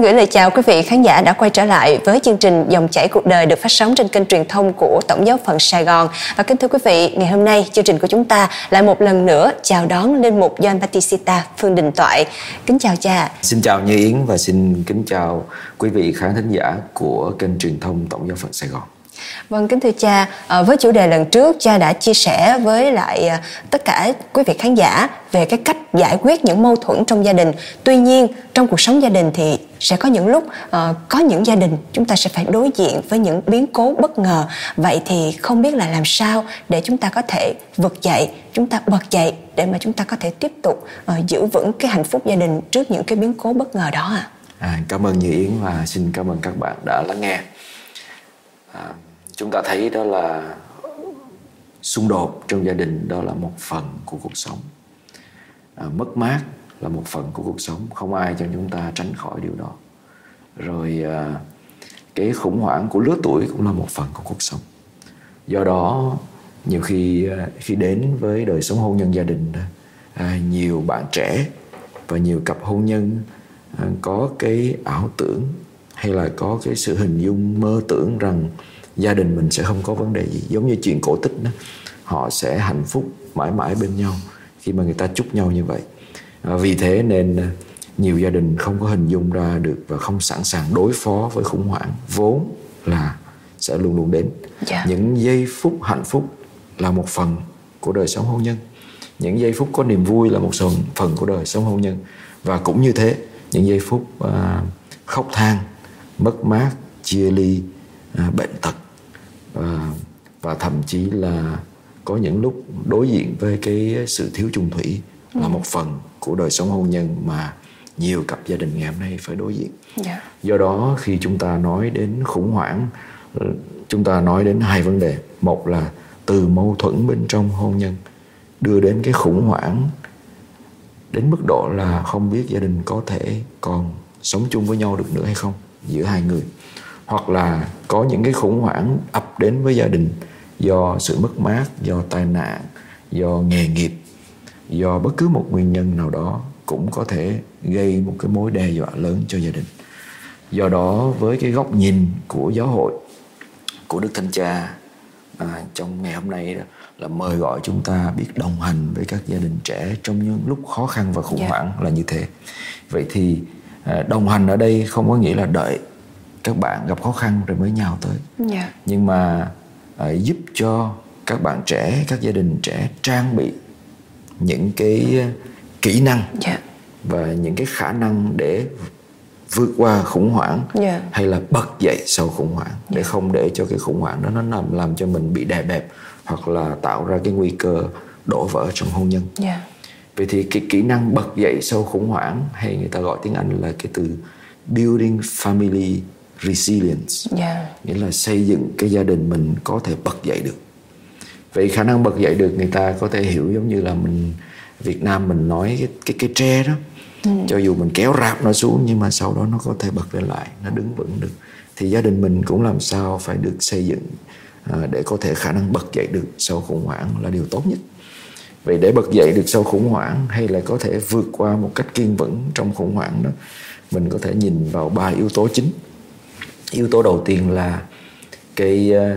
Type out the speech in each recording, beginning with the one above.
Xin gửi lời chào quý vị khán giả đã quay trở lại với chương trình Dòng chảy cuộc đời được phát sóng trên kênh truyền thông của Tổng giáo phận Sài Gòn. Và kính thưa quý vị, ngày hôm nay chương trình của chúng ta lại một lần nữa chào đón lên mục John Batista Phương Đình Toại. Kính chào cha. Xin chào Như Yến và xin kính chào quý vị khán thính giả của kênh truyền thông Tổng giáo phận Sài Gòn. Vâng, kính thưa cha, ờ, với chủ đề lần trước cha đã chia sẻ với lại ờ, tất cả quý vị khán giả về cái cách giải quyết những mâu thuẫn trong gia đình. Tuy nhiên, trong cuộc sống gia đình thì sẽ có những lúc ờ, có những gia đình chúng ta sẽ phải đối diện với những biến cố bất ngờ. Vậy thì không biết là làm sao để chúng ta có thể vực dậy, chúng ta bật dậy để mà chúng ta có thể tiếp tục giữ vững cái hạnh phúc gia đình trước những cái biến cố bất ngờ đó ạ. À? À, cảm ơn Như Yến và xin cảm ơn các bạn đã lắng nghe. À, chúng ta thấy đó là xung đột trong gia đình đó là một phần của cuộc sống. À, mất mát là một phần của cuộc sống. Không ai cho chúng ta tránh khỏi điều đó. Rồi à, cái khủng hoảng của lứa tuổi cũng là một phần của cuộc sống. Do đó nhiều khi à, khi đến với đời sống hôn nhân gia đình à, nhiều bạn trẻ và nhiều cặp hôn nhân à, có cái ảo tưởng hay là có cái sự hình dung mơ tưởng rằng gia đình mình sẽ không có vấn đề gì giống như chuyện cổ tích đó họ sẽ hạnh phúc mãi mãi bên nhau khi mà người ta chúc nhau như vậy à, vì thế nên à, nhiều gia đình không có hình dung ra được và không sẵn sàng đối phó với khủng hoảng vốn là sẽ luôn luôn đến yeah. Dạ. những giây phút hạnh phúc là một phần của đời sống hôn nhân những giây phút có niềm vui là một phần của đời sống hôn nhân và cũng như thế những giây phút uh, khóc than mất mát chia ly uh, bệnh tật và và thậm chí là có những lúc đối diện với cái sự thiếu chung thủy là ừ. một phần của đời sống hôn nhân mà nhiều cặp gia đình ngày hôm nay phải đối diện. Yeah. Dạ. Do đó khi chúng ta nói đến khủng hoảng chúng ta nói đến hai vấn đề. Một là từ mâu thuẫn bên trong hôn nhân đưa đến cái khủng hoảng đến mức độ là không biết gia đình có thể còn sống chung với nhau được nữa hay không giữa hai người hoặc là có những cái khủng hoảng ập đến với gia đình do sự mất mát do tai nạn do nghề nghiệp do bất cứ một nguyên nhân nào đó cũng có thể gây một cái mối đe dọa lớn cho gia đình do đó với cái góc nhìn của giáo hội của đức thánh cha à, trong ngày hôm nay đó, là mời gọi chúng ta biết đồng hành với các gia đình trẻ trong những lúc khó khăn và khủng yeah. Dạ. hoảng là như thế vậy thì à, đồng hành ở đây không có nghĩa là đợi các bạn gặp khó khăn rồi mới nhào tới yeah. Dạ. nhưng mà à, giúp cho các bạn trẻ các gia đình trẻ trang bị những cái ờ, kỹ năng yeah. Dạ. và những cái khả năng để vượt qua khủng hoảng yeah. Dạ. hay là bật dậy sau khủng hoảng yeah. để không để cho cái khủng hoảng đó nó làm làm cho mình bị đè bẹp hoặc là tạo ra cái nguy cơ đổ vỡ trong hôn nhân. Yeah. Vậy thì cái kỹ năng bật dậy sau khủng hoảng hay người ta gọi tiếng Anh là cái từ building family resilience. Yeah. Nghĩa là xây dựng cái gia đình mình có thể bật dậy được. Vậy khả năng bật dậy được người ta có thể hiểu giống như là mình Việt Nam mình nói cái cái cái tre đó. Ừ. cho dù mình kéo rạp nó xuống nhưng mà sau đó nó có thể bật lên lại nó đứng vững được. Thì gia đình mình cũng làm sao phải được xây dựng à, để có thể khả năng bật dậy được sau khủng hoảng là điều tốt nhất. Vậy để bật dậy được sau khủng hoảng hay là có thể vượt qua một cách kiên vững trong khủng hoảng đó mình có thể nhìn vào ba yếu tố chính yếu tố đầu tiên là cái ờ,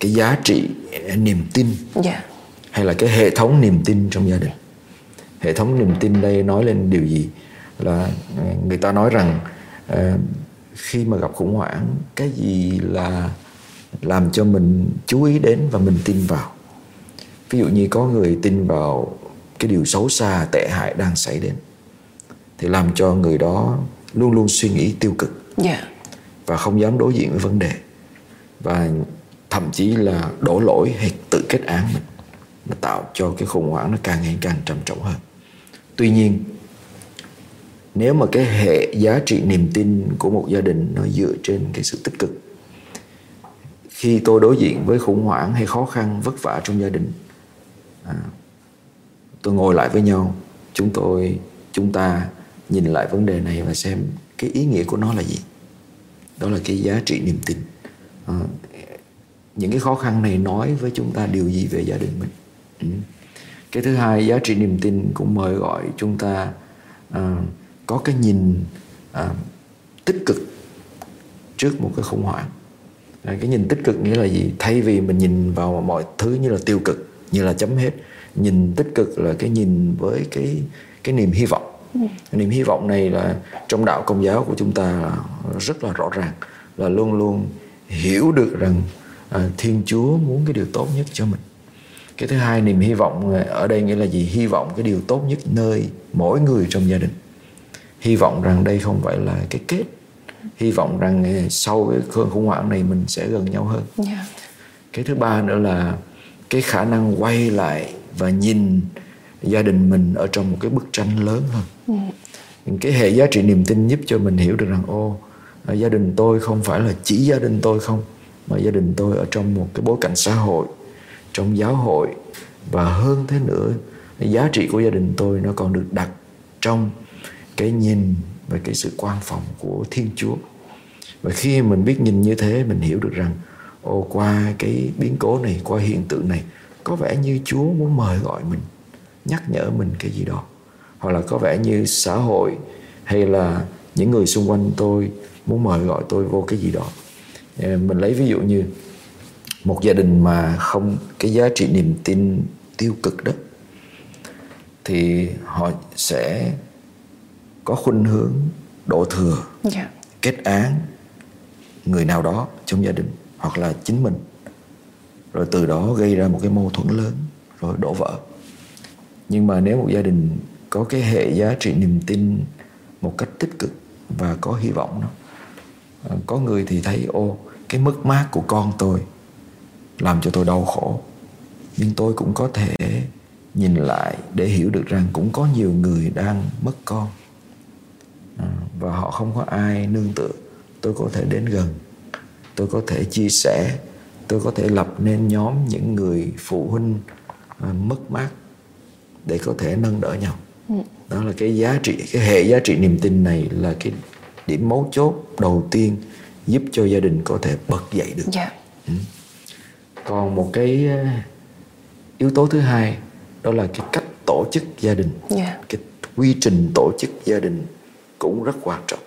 cái giá trị niềm tin yeah. Dạ. hay là cái hệ thống niềm tin trong gia đình hệ thống niềm tin đây nói lên điều gì là ờ, người ta nói rằng uh, khi mà gặp khủng hoảng cái gì là làm cho mình chú ý đến và mình tin vào ví dụ như có người tin vào cái điều xấu xa tệ hại đang xảy đến thì làm cho người đó luôn luôn suy nghĩ tiêu cực yeah. Và không dám đối diện với vấn đề. Và thậm chí là đổ lỗi hay tự kết án mình nó tạo cho cái khủng hoảng nó càng ngày càng trầm trọng hơn. Tuy nhiên nếu mà cái hệ giá trị niềm tin của một gia đình nó dựa trên cái sự tích cực khi tôi đối diện với khủng hoảng hay khó khăn vất vả trong gia đình à, tôi ngồi lại với nhau chúng tôi chúng ta nhìn lại vấn đề này và xem cái ý nghĩa của nó là gì đó là cái giá trị niềm tin à, những cái khó khăn này nói với chúng ta điều gì về gia đình mình ừ. cái thứ hai giá trị niềm tin cũng mời gọi chúng ta à, có cái nhìn à, tích cực trước một cái khủng hoảng à, cái nhìn tích cực nghĩa là gì thay vì mình nhìn vào mọi thứ như là tiêu cực như là chấm hết nhìn tích cực là cái nhìn với cái cái niềm hy vọng niềm hy vọng này là trong đạo công giáo của chúng ta là rất là rõ ràng là luôn luôn hiểu được rằng à, thiên chúa muốn cái điều tốt nhất cho mình. Cái thứ hai niềm hy vọng ở đây nghĩa là gì? Hy vọng cái điều tốt nhất nơi mỗi người trong gia đình. Hy vọng rằng đây không phải là cái kết. Hy vọng rằng à, sau cái cơn khủng hoảng này mình sẽ gần nhau hơn. Yeah. Dạ. cái thứ ba nữa là cái khả năng quay lại và nhìn gia đình mình ở trong một cái bức tranh lớn hơn những cái hệ giá trị niềm tin giúp cho mình hiểu được rằng, ô gia đình tôi không phải là chỉ gia đình tôi không, mà gia đình tôi ở trong một cái bối cảnh xã hội, trong giáo hội. Và hơn thế nữa giá trị của gia đình tôi nó còn được đặt trong cái nhìn và cái sự quan phòng của thiên chúa. Và khi mình biết nhìn như thế, mình hiểu được rằng, ô, qua cái biến cố này, qua hiện tượng này, có vẻ như chúa muốn mời gọi mình, nhắc nhở mình cái gì đó hoặc là có vẻ như xã hội hay là những người xung quanh tôi muốn mời gọi tôi vô cái gì đó mình lấy ví dụ như một gia đình mà không cái giá trị niềm tin tiêu cực đó thì họ sẽ có khuynh hướng đổ thừa yeah. Dạ. kết án người nào đó trong gia đình hoặc là chính mình rồi từ đó gây ra một cái mâu thuẫn lớn rồi đổ vỡ nhưng mà nếu một gia đình có cái hệ giá trị niềm tin một cách tích cực và có hy vọng đó. À, có người thì thấy, ô, cái mất mát của con tôi làm cho tôi đau khổ. Nhưng tôi cũng có thể nhìn lại để hiểu được rằng cũng có nhiều người đang mất con. À, và họ không có ai nương tựa. Tôi có thể đến gần. Tôi có thể chia sẻ. Tôi có thể lập nên nhóm những người phụ huynh à, mất mát để có thể nâng đỡ nhau đó là cái giá trị cái hệ giá trị niềm tin này là cái điểm mấu chốt đầu tiên giúp cho gia đình có thể bật dậy được yeah. Dạ. ừ. còn một cái ờ, yếu tố thứ hai đó là cái cách tổ chức gia đình yeah. Dạ. cái quy trình tổ chức gia đình cũng rất quan trọng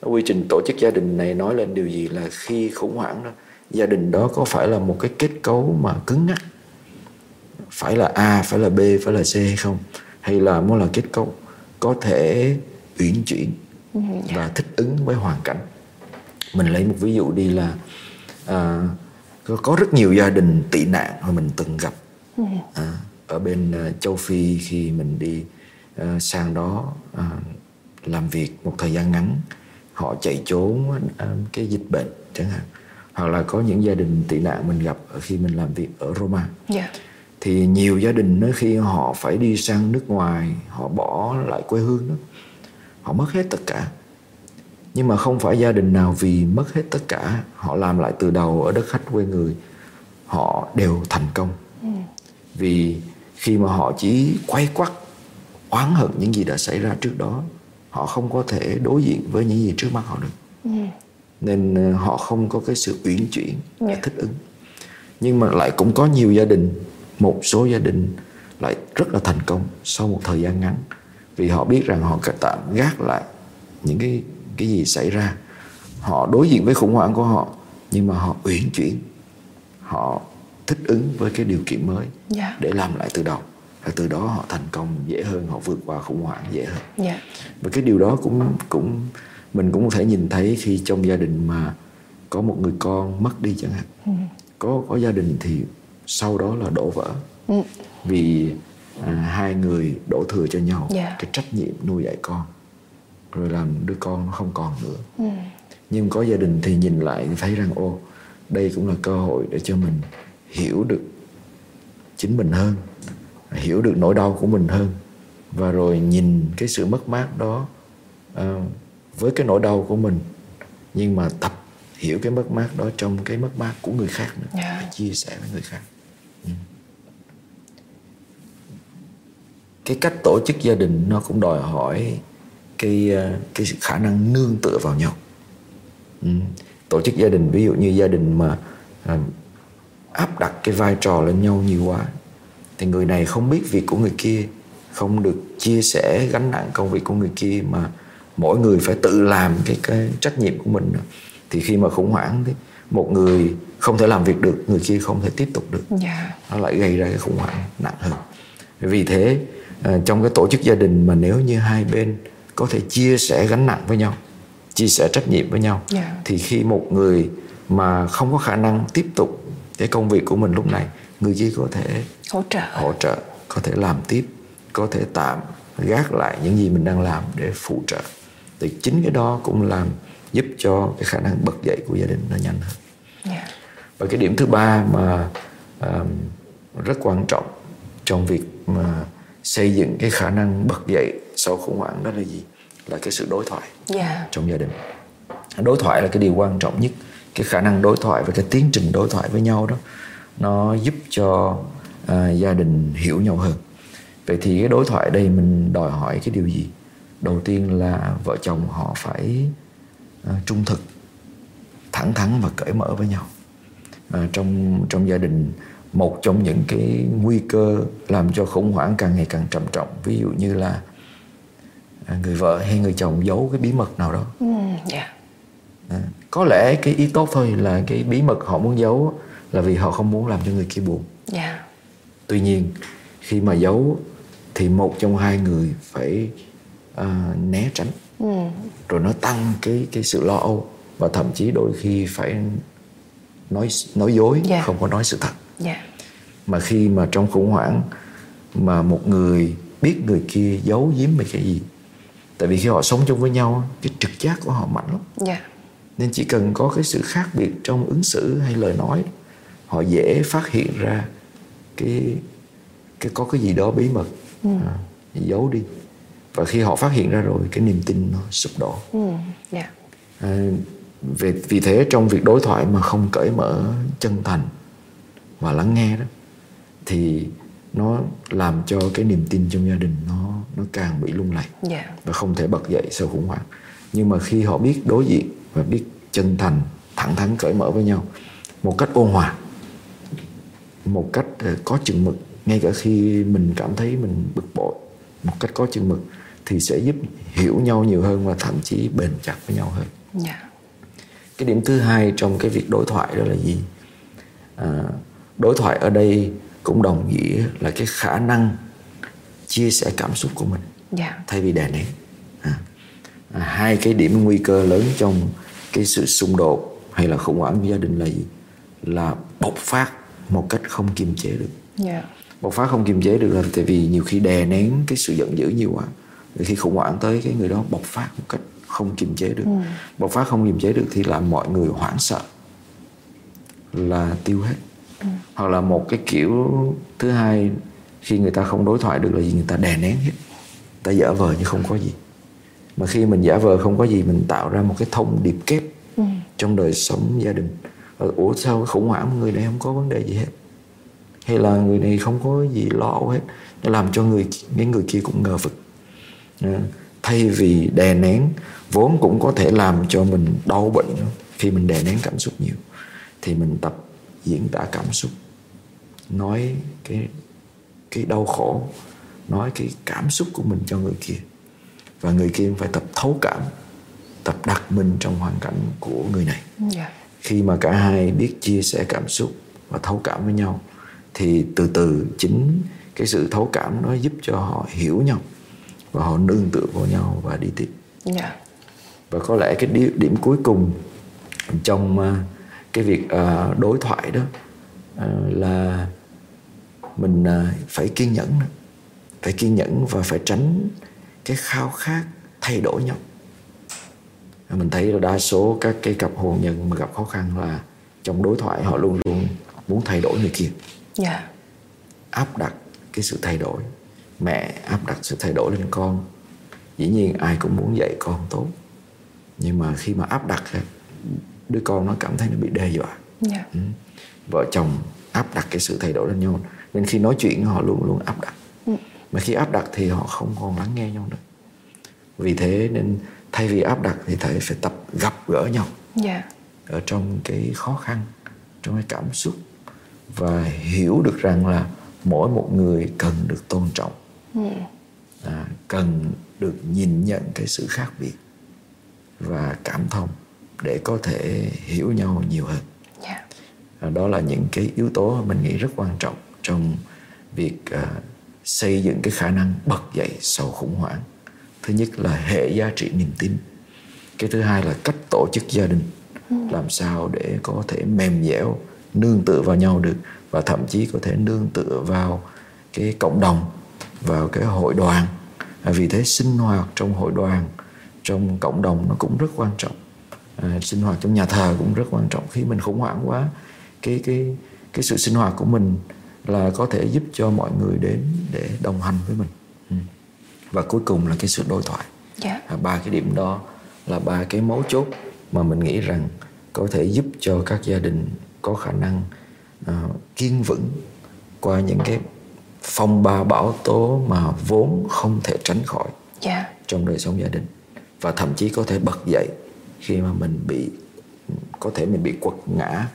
quy trình tổ chức gia đình này nói lên điều gì là khi khủng hoảng đó gia đình đó có phải là một cái kết cấu mà cứng ngắc phải là A phải là B phải là C hay không hay là nó là kết cấu có thể uyển chuyển ừ, dạ. và thích ứng với hoàn cảnh mình lấy một ví dụ đi là à, có rất nhiều gia đình tị nạn mà mình từng gặp ừ. à, ở bên uh, châu phi khi mình đi uh, sang đó uh, làm việc một thời gian ngắn họ chạy trốn uh, cái dịch bệnh chẳng hạn hoặc là có những gia đình tị nạn mình gặp khi mình làm việc ở Roma yeah. Thì nhiều gia đình đó, khi họ phải đi sang nước ngoài họ bỏ lại quê hương đó họ mất hết tất cả nhưng mà không phải gia đình nào vì mất hết tất cả họ làm lại từ đầu ở đất khách quê người họ đều thành công ừ. vì khi mà họ chỉ quay quắt oán hận những gì đã xảy ra trước đó họ không có thể đối diện với những gì trước mắt họ được ừ. nên ờ, họ không có cái sự uyển chuyển yeah. Dạ. thích ứng nhưng mà lại cũng có nhiều gia đình một số gia đình lại rất là thành công sau một thời gian ngắn vì họ biết rằng họ tạm gác lại những cái cái gì xảy ra họ đối diện với khủng hoảng của họ nhưng mà họ uyển chuyển họ thích ứng với cái điều kiện mới yeah. Dạ. để làm lại từ đầu và từ đó họ thành công dễ hơn họ vượt qua khủng hoảng dễ hơn yeah. Dạ. và cái điều đó cũng cũng mình cũng có thể nhìn thấy khi trong gia đình mà có một người con mất đi chẳng hạn ừ. có có gia đình thì sau đó là đổ vỡ ừ. vì à, hai người đổ thừa cho nhau yeah. Dạ. cái trách nhiệm nuôi dạy con rồi làm đứa con nó không còn nữa ừ. nhưng có gia đình thì nhìn lại thì thấy rằng ô đây cũng là cơ hội để cho mình hiểu được chính mình hơn hiểu được nỗi đau của mình hơn và rồi nhìn cái sự mất mát đó uh, với cái nỗi đau của mình nhưng mà tập hiểu cái mất mát đó trong cái mất mát của người khác nữa yeah. Dạ. chia sẻ với người khác cái cách tổ chức gia đình nó cũng đòi hỏi cái ờ, cái khả năng nương tựa vào nhau ừ. tổ chức gia đình ví dụ như gia đình mà à, áp đặt cái vai trò lên nhau nhiều quá thì người này không biết việc của người kia không được chia sẻ gánh nặng công việc của người kia mà mỗi người phải tự làm cái cái trách nhiệm của mình thì khi mà khủng hoảng thì một người không thể làm việc được người kia không thể tiếp tục được yeah. Dạ. nó lại gây ra cái khủng hoảng nặng hơn vì thế ờ, trong cái tổ chức gia đình mà nếu như hai bên có thể chia sẻ gánh nặng với nhau chia sẻ trách nhiệm với nhau yeah. Dạ. thì khi một người mà không có khả năng tiếp tục cái công việc của mình lúc này người kia có thể hỗ trợ hỗ trợ có thể làm tiếp có thể tạm gác lại những gì mình đang làm để phụ trợ thì chính cái đó cũng làm giúp cho cái khả năng bật dậy của gia đình nó nhanh hơn yeah. Dạ. và cái điểm thứ ba mà um, rất quan trọng trong việc mà xây dựng cái khả năng bật dậy sau khủng hoảng đó là gì là cái sự đối thoại yeah. Dạ. trong gia đình đối thoại là cái điều quan trọng nhất cái khả năng đối thoại và cái tiến trình đối thoại với nhau đó nó giúp cho uh, gia đình hiểu nhau hơn vậy thì cái đối thoại đây mình đòi hỏi cái điều gì đầu tiên là vợ chồng họ phải trung thực thẳng thắn và cởi mở với nhau uh, trong trong gia đình một trong những cái nguy cơ làm cho khủng hoảng càng ngày càng trầm trọng ví dụ như là người vợ hay người chồng giấu cái bí mật nào đó yeah. Dạ. à, có lẽ cái ý tốt thôi là cái bí mật họ muốn giấu là vì họ không muốn làm cho người kia buồn yeah. Dạ. tuy nhiên khi mà giấu thì một trong hai người phải uh, né tránh ừ. rồi nó tăng cái cái sự lo âu và thậm chí đôi khi phải nói nói dối yeah. Dạ. không có nói sự thật yeah. Dạ. mà khi mà trong khủng hoảng mà một người biết người kia giấu giếm về cái gì tại vì khi họ sống chung với nhau cái trực giác của họ mạnh lắm yeah. nên chỉ cần có cái sự khác biệt trong ứng xử hay lời nói họ dễ phát hiện ra cái cái có cái gì đó bí mật ừ. à, giấu đi và khi họ phát hiện ra rồi cái niềm tin nó sụp đổ ừ. yeah. Dạ. à, về vì thế trong việc đối thoại mà không cởi mở chân thành và lắng nghe đó thì nó làm cho cái niềm tin trong gia đình nó nó càng bị lung lay yeah. Dạ. và không thể bật dậy sau khủng hoảng nhưng mà khi họ biết đối diện và biết chân thành thẳng thắn cởi mở với nhau một cách ôn hòa một cách ờ, có chừng mực ngay cả khi mình cảm thấy mình bực bội một cách có chừng mực thì sẽ giúp hiểu nhau nhiều hơn và thậm chí bền chặt với nhau hơn yeah. Dạ. cái điểm thứ hai trong cái việc đối thoại đó là gì à, đối thoại ở đây cũng đồng nghĩa là cái khả năng chia sẻ cảm xúc của mình yeah. Dạ. thay vì đè nén à, à, hai cái điểm nguy cơ lớn trong cái sự xung đột hay là khủng hoảng của gia đình là gì là bộc phát một cách không kiềm chế được yeah. Dạ. bộc phát không kiềm chế được là tại vì nhiều khi đè nén cái sự giận dữ nhiều quá thì khi khủng hoảng tới cái người đó bộc phát một cách không kiềm chế được. Ừ. bộc phát không kiềm chế được thì làm mọi người hoảng sợ là tiêu hết. Ừ. hoặc là một cái kiểu thứ hai khi người ta không đối thoại được là gì người ta đè nén hết. Ta giả vờ như không có gì. Mà khi mình giả vờ không có gì mình tạo ra một cái thông điệp kép ừ. trong đời sống gia đình. Ủa sao khủng hoảng người này không có vấn đề gì hết? Hay là người này không có gì lo hết? Nó làm cho người mấy người kia cũng ngờ vực thay vì đè nén vốn cũng có thể làm cho mình đau bệnh khi mình đè nén cảm xúc nhiều thì mình tập diễn tả cảm xúc. Nói cái cái đau khổ nói cái cảm xúc của mình cho người kia. Và người kia phải tập thấu cảm tập đặt mình trong hoàn cảnh của người này. Yeah. Dạ. Khi mà cả hai biết chia sẻ cảm xúc và thấu cảm với nhau thì từ từ chính cái sự thấu cảm nó giúp cho họ hiểu nhau và họ nương tựa vào nhau và đi tiếp yeah. Dạ. và có lẽ cái điểm, điểm cuối cùng trong uh, cái việc uh, đối thoại đó uh, là mình uh, phải kiên nhẫn phải kiên nhẫn và phải tránh cái khao khát thay đổi nhau mình thấy là đa số các cái cặp hôn nhân mà gặp khó khăn là trong đối thoại họ luôn luôn muốn thay đổi người kia yeah. Dạ. áp đặt cái sự thay đổi mẹ áp đặt sự thay đổi lên con dĩ nhiên ai cũng muốn dạy con tốt nhưng mà khi mà áp đặt đứa con nó cảm thấy nó bị đe dọa yeah. Dạ. ừ. vợ chồng áp đặt cái sự thay đổi lên nhau nên khi nói chuyện họ luôn luôn áp đặt ừ. mà khi áp đặt thì họ không còn lắng nghe nhau nữa vì thế nên thay vì áp đặt thì thầy phải tập gặp gỡ nhau yeah. Dạ. ở trong cái khó khăn trong cái cảm xúc và hiểu được rằng là mỗi một người cần được tôn trọng. À, cần được nhìn nhận cái sự khác biệt và cảm thông để có thể hiểu nhau nhiều hơn. Yeah. À, đó là những cái yếu tố mình nghĩ rất quan trọng trong việc uh, xây dựng cái khả năng bật dậy sau khủng hoảng. Thứ nhất là hệ giá trị niềm tin. Cái thứ hai là cách tổ chức gia đình. Ừ. làm sao để có thể mềm dẻo nương tựa vào nhau được và thậm chí có thể nương tựa vào cái cộng đồng vào cái hội đoàn à, vì thế sinh hoạt trong hội đoàn trong cộng đồng nó cũng rất quan trọng à, sinh hoạt trong nhà thờ cũng rất quan trọng khi mình khủng hoảng quá cái cái cái sự sinh hoạt của mình là có thể giúp cho mọi người đến để đồng hành với mình ừ. và cuối cùng là cái sự đối thoại yeah. Dạ. à, ba cái điểm đó là ba cái mấu chốt mà mình nghĩ rằng có thể giúp cho các gia đình có khả năng uh, kiên vững qua những cái phong ba bão tố mà vốn không thể tránh khỏi yeah. Dạ. trong đời sống gia đình và thậm chí có thể bật dậy khi mà mình bị có thể mình bị quật ngã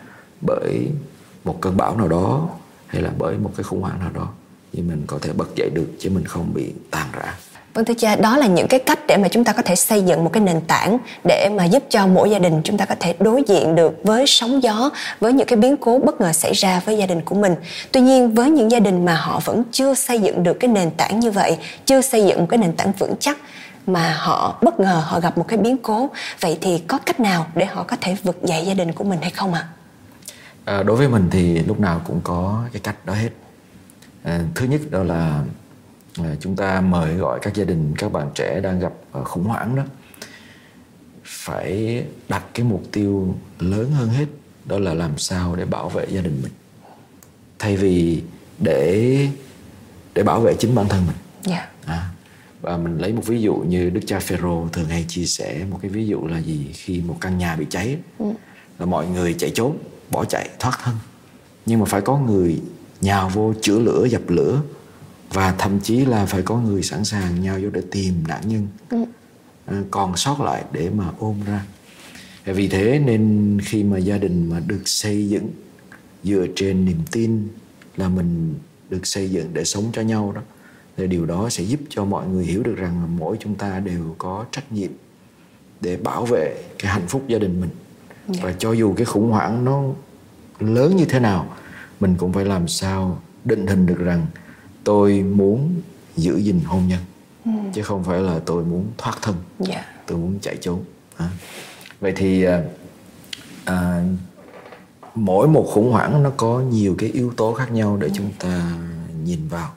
bởi một cơn bão nào đó hay là bởi một cái khủng hoảng nào đó thì mình có thể bật dậy được chứ mình không bị tàn rã Vâng thưa cha, đó là những cái cách để mà chúng ta có thể xây dựng một cái nền tảng để mà giúp cho mỗi gia đình chúng ta có thể đối diện được với sóng gió, với những cái biến cố bất ngờ xảy ra với gia đình của mình. Tuy nhiên với những gia đình mà họ vẫn chưa xây dựng được cái nền tảng như vậy, chưa xây dựng một cái nền tảng vững chắc mà họ bất ngờ họ gặp một cái biến cố, vậy thì có cách nào để họ có thể vực dậy gia đình của mình hay không ạ? À? À, đối với mình thì lúc nào cũng có cái cách đó hết. À, thứ nhất đó là chúng ta mời gọi các gia đình các bạn trẻ đang gặp khủng hoảng đó phải đặt cái mục tiêu lớn hơn hết đó là làm sao để bảo vệ gia đình mình thay vì để để bảo vệ chính bản thân mình yeah. Dạ. à, và mình lấy một ví dụ như đức cha Phêrô thường hay chia sẻ một cái ví dụ là gì khi một căn nhà bị cháy ừ. là mọi người chạy trốn bỏ chạy thoát thân nhưng mà phải có người nhào vô chữa lửa dập lửa và thậm chí là phải có người sẵn sàng nhau vô để tìm nạn nhân ừ. À, còn sót lại để mà ôm ra vì thế nên khi mà gia đình mà được xây dựng dựa trên niềm tin là mình được xây dựng để sống cho nhau đó thì điều đó sẽ giúp cho mọi người hiểu được rằng mỗi chúng ta đều có trách nhiệm để bảo vệ cái hạnh phúc gia đình mình yeah. Dạ. và cho dù cái khủng hoảng nó lớn như thế nào mình cũng phải làm sao định hình được rằng tôi muốn giữ gìn hôn nhân ừ. chứ không phải là tôi muốn thoát thân yeah. Dạ. tôi muốn chạy trốn à. vậy thì à, à, mỗi một khủng hoảng nó có nhiều cái yếu tố khác nhau để ừ. chúng ta nhìn vào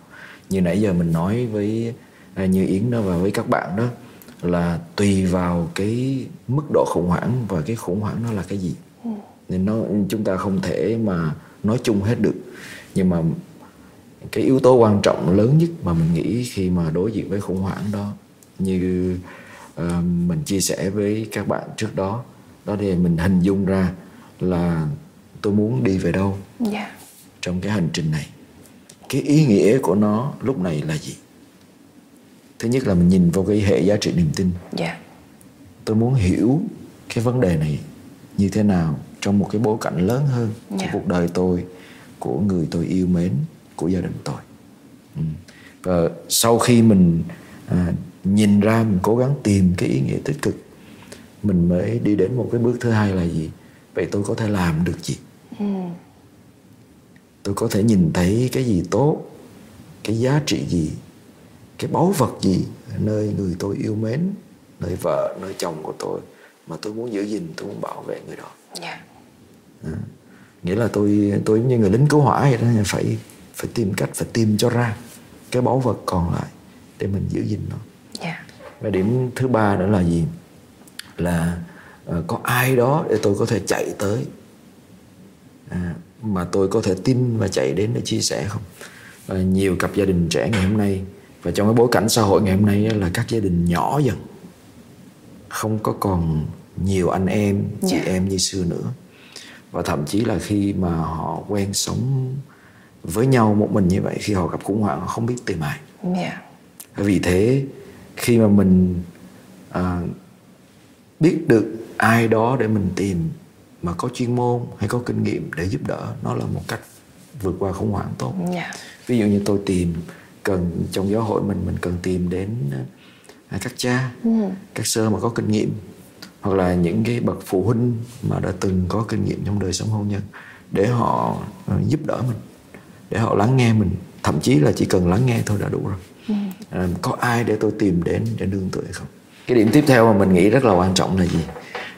như nãy giờ mình nói với à, như yến đó và với các bạn đó là tùy vào cái mức độ khủng hoảng và cái khủng hoảng nó là cái gì ừ. nên nó chúng ta không thể mà nói chung hết được nhưng mà cái yếu tố quan trọng lớn nhất mà mình nghĩ khi mà đối diện với khủng hoảng đó như uh, mình chia sẻ với các bạn trước đó đó thì mình hình dung ra là tôi muốn đi về đâu yeah. Dạ. trong cái hành trình này cái ý nghĩa của nó lúc này là gì thứ nhất là mình nhìn vào cái hệ giá trị niềm tin yeah. Dạ. tôi muốn hiểu cái vấn đề này như thế nào trong một cái bối cảnh lớn hơn yeah. của dạ. cuộc đời tôi của người tôi yêu mến của gia đình tôi ừ. và sau khi mình à, nhìn ra mình cố gắng tìm cái ý nghĩa tích cực mình mới đi đến một cái bước thứ hai là gì vậy tôi có thể làm được gì ừ. tôi có thể nhìn thấy cái gì tốt cái giá trị gì cái báu vật gì nơi người tôi yêu mến nơi vợ nơi chồng của tôi mà tôi muốn giữ gìn tôi muốn bảo vệ người đó yeah. Dạ. à, nghĩa là tôi tôi giống như người lính cứu hỏa vậy đó phải phải tìm cách phải tìm cho ra cái báu vật còn lại để mình giữ gìn nó yeah. Dạ. và điểm thứ ba nữa là gì là uh, có ai đó để tôi có thể chạy tới à, mà tôi có thể tin và chạy đến để chia sẻ không và nhiều cặp gia đình trẻ ngày hôm nay và trong cái bối cảnh xã hội ngày hôm nay là các gia đình nhỏ dần không có còn nhiều anh em chị yeah. Dạ. em như xưa nữa và thậm chí là khi mà họ quen sống với nhau một mình như vậy khi họ gặp khủng hoảng họ không biết tìm ai yeah. vì thế khi mà mình à, biết được ai đó để mình tìm mà có chuyên môn hay có kinh nghiệm để giúp đỡ nó là một cách vượt qua khủng hoảng tốt yeah. ví dụ như tôi tìm cần trong giáo hội mình mình cần tìm đến à, các cha ừ. các sơ mà có kinh nghiệm hoặc là những cái bậc phụ huynh mà đã từng có kinh nghiệm trong đời sống hôn nhân để họ ờ, giúp đỡ mình để họ lắng nghe mình thậm chí là chỉ cần lắng nghe thôi đã đủ rồi ừ. à, có ai để tôi tìm đến để nương tựa hay không cái điểm tiếp theo mà mình nghĩ rất là quan trọng là gì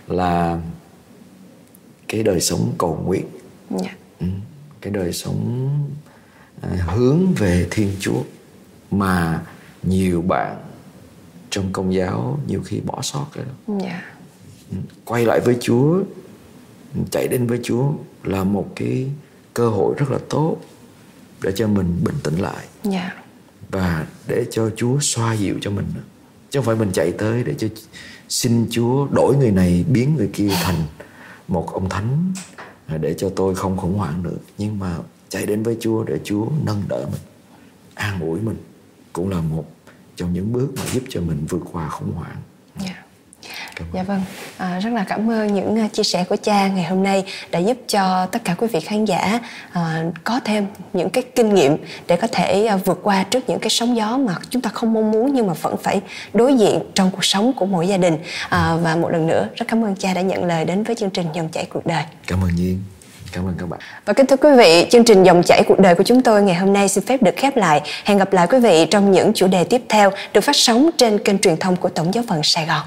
là cái đời sống cầu nguyện yeah. Dạ. ừ. cái đời sống à, hướng về thiên chúa mà nhiều bạn trong công giáo nhiều khi bỏ sót cái đó yeah. Quay lại với chúa chạy đến với chúa là một cái cơ hội rất là tốt để cho mình bình tĩnh lại yeah. Dạ. và để cho chúa xoa dịu cho mình chứ không phải mình chạy tới để cho xin chúa đổi người này biến người kia thành một ông thánh để cho tôi không khủng hoảng nữa nhưng mà chạy đến với chúa để chúa nâng đỡ mình an ủi mình cũng là một trong những bước mà giúp cho mình vượt qua khủng hoảng. Dạ vâng, à, rất là cảm ơn những à, chia sẻ của cha ngày hôm nay đã giúp cho tất cả quý vị khán giả à, có thêm những cái kinh nghiệm để có thể à, vượt qua trước những cái sóng gió mà chúng ta không mong muốn nhưng mà vẫn phải đối diện trong cuộc sống của mỗi gia đình. À, và một lần nữa rất cảm ơn cha đã nhận lời đến với chương trình dòng chảy cuộc đời. Cảm ơn Nhiên. Cảm ơn các bạn. Và kính thưa quý vị, chương trình dòng chảy cuộc đời của chúng tôi ngày hôm nay xin phép được khép lại. Hẹn gặp lại quý vị trong những chủ đề tiếp theo được phát sóng trên kênh truyền thông của Tổng giáo phận Sài Gòn.